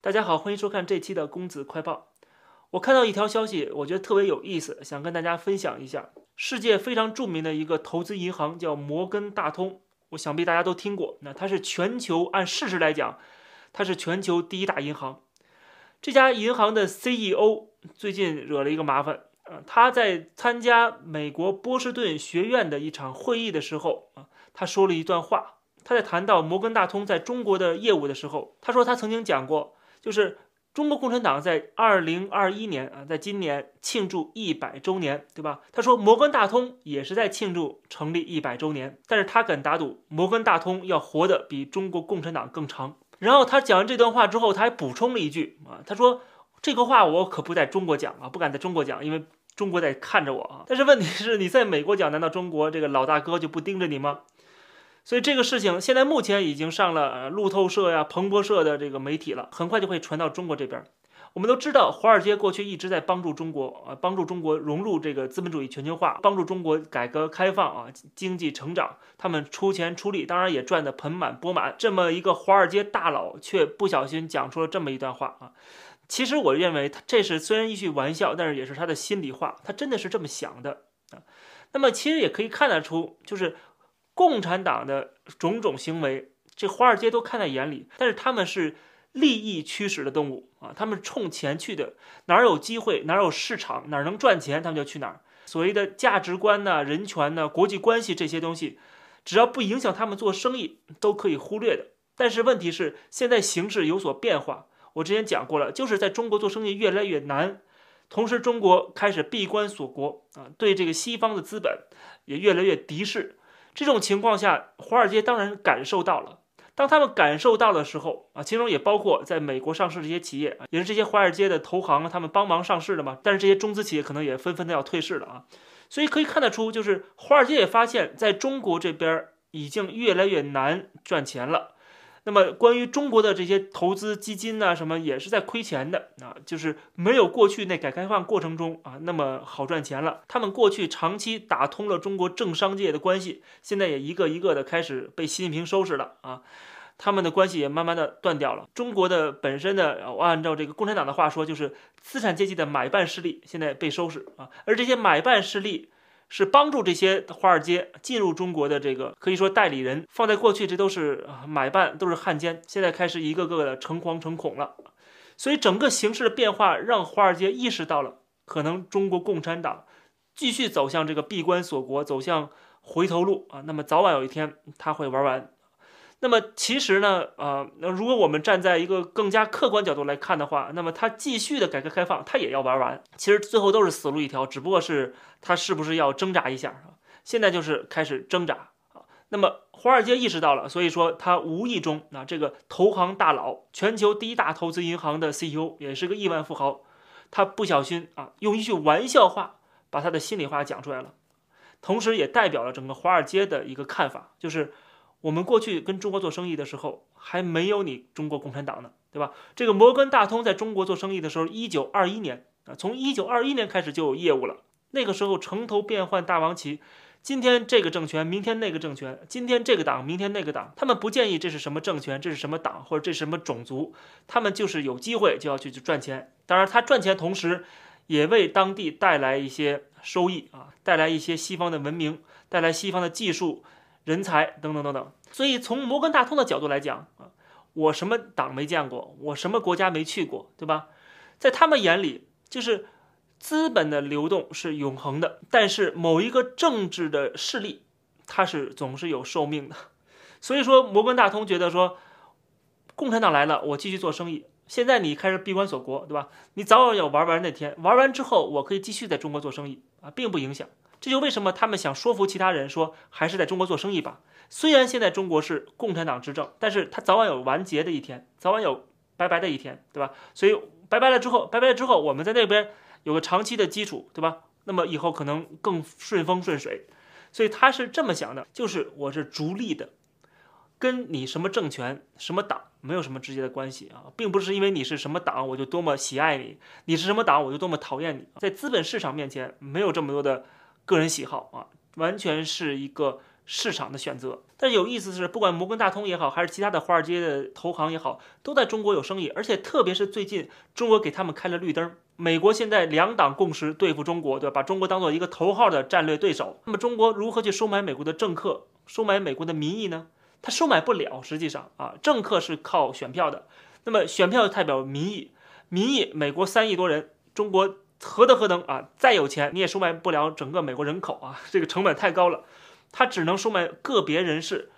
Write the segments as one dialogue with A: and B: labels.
A: 大家好，欢迎收看这期的公子快报。我看到一条消息，我觉得特别有意思，想跟大家分享一下。世界非常著名的一个投资银行叫摩根大通，我想必大家都听过。那它是全球按市值来讲，它是全球第一大银行。这家银行的 CEO 最近惹了一个麻烦啊，他在参加美国波士顿学院的一场会议的时候啊，他说了一段话。他在谈到摩根大通在中国的业务的时候，他说他曾经讲过。就是中国共产党在二零二一年啊，在今年庆祝一百周年，对吧？他说摩根大通也是在庆祝成立一百周年，但是他敢打赌，摩根大通要活得比中国共产党更长。然后他讲完这段话之后，他还补充了一句啊，他说这个话我可不在中国讲啊，不敢在中国讲，因为中国在看着我啊。但是问题是你在美国讲，难道中国这个老大哥就不盯着你吗？所以这个事情现在目前已经上了路透社呀、彭博社的这个媒体了，很快就会传到中国这边。我们都知道，华尔街过去一直在帮助中国啊，帮助中国融入这个资本主义全球化，帮助中国改革开放啊，经济成长。他们出钱出力，当然也赚得盆满钵满。这么一个华尔街大佬，却不小心讲出了这么一段话啊。其实我认为，他这是虽然一句玩笑，但是也是他的心里话，他真的是这么想的啊。那么其实也可以看得出，就是。共产党的种种行为，这华尔街都看在眼里。但是他们是利益驱使的动物啊，他们冲钱去的，哪儿有机会，哪儿有市场，哪儿能赚钱，他们就去哪儿。所谓的价值观呢、人权呢、国际关系这些东西，只要不影响他们做生意，都可以忽略的。但是问题是，现在形势有所变化。我之前讲过了，就是在中国做生意越来越难，同时中国开始闭关锁国啊，对这个西方的资本也越来越敌视。这种情况下，华尔街当然感受到了。当他们感受到的时候啊，其中也包括在美国上市这些企业啊，也是这些华尔街的投行，他们帮忙上市的嘛。但是这些中资企业可能也纷纷的要退市了啊。所以可以看得出，就是华尔街也发现，在中国这边已经越来越难赚钱了。那么，关于中国的这些投资基金呢，什么也是在亏钱的啊，就是没有过去那改革开放过程中啊那么好赚钱了。他们过去长期打通了中国政商界的关系，现在也一个一个的开始被习近平收拾了啊，他们的关系也慢慢的断掉了。中国的本身的，我按照这个共产党的话说，就是资产阶级的买办势力现在被收拾啊，而这些买办势力。是帮助这些华尔街进入中国的这个可以说代理人，放在过去这都是买办，都是汉奸，现在开始一个个的诚惶诚恐了。所以整个形势的变化让华尔街意识到了，可能中国共产党继续走向这个闭关锁国，走向回头路啊。那么早晚有一天他会玩完。那么其实呢，啊，那如果我们站在一个更加客观角度来看的话，那么他继续的改革开放，他也要玩完。其实最后都是死路一条，只不过是他是不是要挣扎一下现在就是开始挣扎啊。那么华尔街意识到了，所以说他无意中啊，这个投行大佬，全球第一大投资银行的 CEO，也是个亿万富豪，他不小心啊，用一句玩笑话把他的心里话讲出来了，同时也代表了整个华尔街的一个看法，就是。我们过去跟中国做生意的时候，还没有你中国共产党呢，对吧？这个摩根大通在中国做生意的时候，一九二一年啊，从一九二一年开始就有业务了。那个时候城头变换大王旗，今天这个政权，明天那个政权，今天这个党，明天那个党，他们不建议这是什么政权，这是什么党，或者这是什么种族，他们就是有机会就要去去赚钱。当然，他赚钱同时也为当地带来一些收益啊，带来一些西方的文明，带来西方的技术。人才等等等等，所以从摩根大通的角度来讲啊，我什么党没见过，我什么国家没去过，对吧？在他们眼里，就是资本的流动是永恒的，但是某一个政治的势力，它是总是有寿命的。所以说，摩根大通觉得说，共产党来了，我继续做生意。现在你开始闭关锁国，对吧？你早晚要玩完那天，玩完之后，我可以继续在中国做生意啊，并不影响。这就为什么他们想说服其他人说还是在中国做生意吧。虽然现在中国是共产党执政，但是他早晚有完结的一天，早晚有拜拜的一天，对吧？所以拜拜了之后，拜拜了之后，我们在那边有个长期的基础，对吧？那么以后可能更顺风顺水。所以他是这么想的，就是我是逐利的，跟你什么政权、什么党没有什么直接的关系啊，并不是因为你是什么党我就多么喜爱你，你是什么党我就多么讨厌你。在资本市场面前，没有这么多的。个人喜好啊，完全是一个市场的选择。但有意思的是，不管摩根大通也好，还是其他的华尔街的投行也好，都在中国有生意，而且特别是最近中国给他们开了绿灯。美国现在两党共识对付中国，对吧？把中国当做一个头号的战略对手。那么中国如何去收买美国的政客，收买美国的民意呢？他收买不了。实际上啊，政客是靠选票的，那么选票代表民意，民意美国三亿多人，中国。何德何能啊！再有钱你也收买不了整个美国人口啊，这个成本太高了，他只能收买个别人士，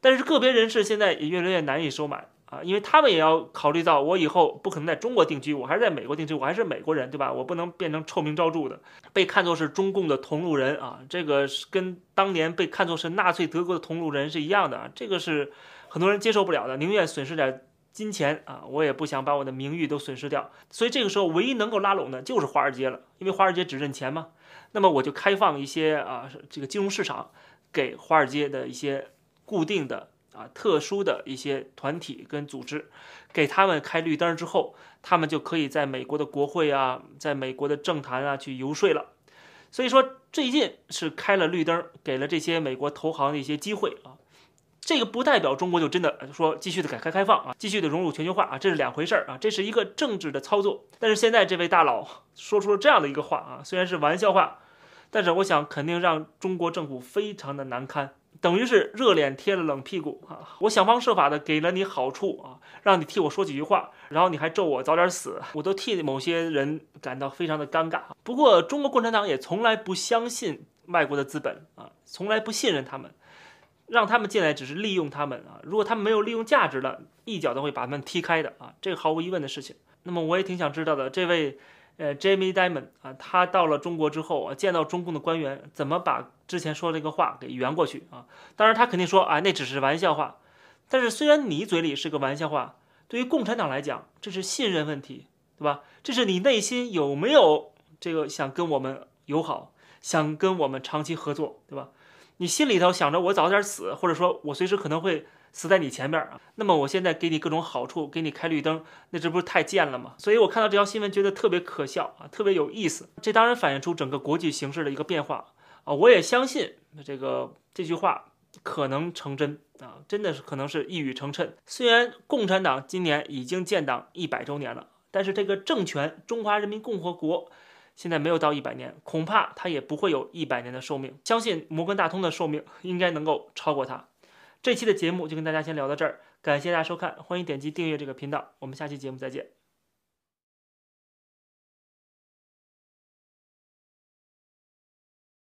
A: 但是个别人士现在也越来越难以收买啊，因为他们也要考虑到我以后不可能在中国定居，我还是在美国定居，我还是美国人，对吧？我不能变成臭名昭著的，被看作是中共的同路人啊，这个是跟当年被看作是纳粹德国的同路人是一样的啊，这个是很多人接受不了的，宁愿损失点。金钱啊，我也不想把我的名誉都损失掉，所以这个时候唯一能够拉拢的就是华尔街了，因为华尔街只认钱嘛。那么我就开放一些啊，这个金融市场给华尔街的一些固定的啊、特殊的一些团体跟组织，给他们开绿灯之后，他们就可以在美国的国会啊，在美国的政坛啊去游说了。所以说最近是开了绿灯，给了这些美国投行的一些机会啊。这个不代表中国就真的说继续的改革开放啊，继续的融入全球化啊，这是两回事儿啊，这是一个政治的操作。但是现在这位大佬 说出了这样的一个话啊，虽然是玩笑话，但是我想肯定让中国政府非常的难堪，等于是热脸贴了冷屁股啊！我想方设法的给了你好处啊，让你替我说几句话，然后你还咒我早点死，我都替某些人感到非常的尴尬。不过中国共产党也从来不相信外国的资本啊，从来不信任他们。让他们进来只是利用他们啊！如果他们没有利用价值了，一脚都会把他们踢开的啊！这个毫无疑问的事情。那么我也挺想知道的，这位呃 Jamie Diamond 啊，他到了中国之后啊，见到中共的官员，怎么把之前说这个话给圆过去啊？当然他肯定说啊，那只是玩笑话。但是虽然你嘴里是个玩笑话，对于共产党来讲，这是信任问题，对吧？这是你内心有没有这个想跟我们友好，想跟我们长期合作，对吧？你心里头想着我早点死，或者说我随时可能会死在你前面啊，那么我现在给你各种好处，给你开绿灯，那这不是太贱了吗？所以我看到这条新闻觉得特别可笑啊，特别有意思。这当然反映出整个国际形势的一个变化啊，我也相信这个这句话可能成真啊，真的是可能是一语成谶。虽然共产党今年已经建党一百周年了，但是这个政权中华人民共和国。现在没有到一百年，恐怕它也不会有一百年的寿命。相信摩根大通的寿命 应该能够超过它。这期的节目就跟大家先聊到这儿，感谢大家收看，欢迎点击订阅这个频道，我们下期节目再见。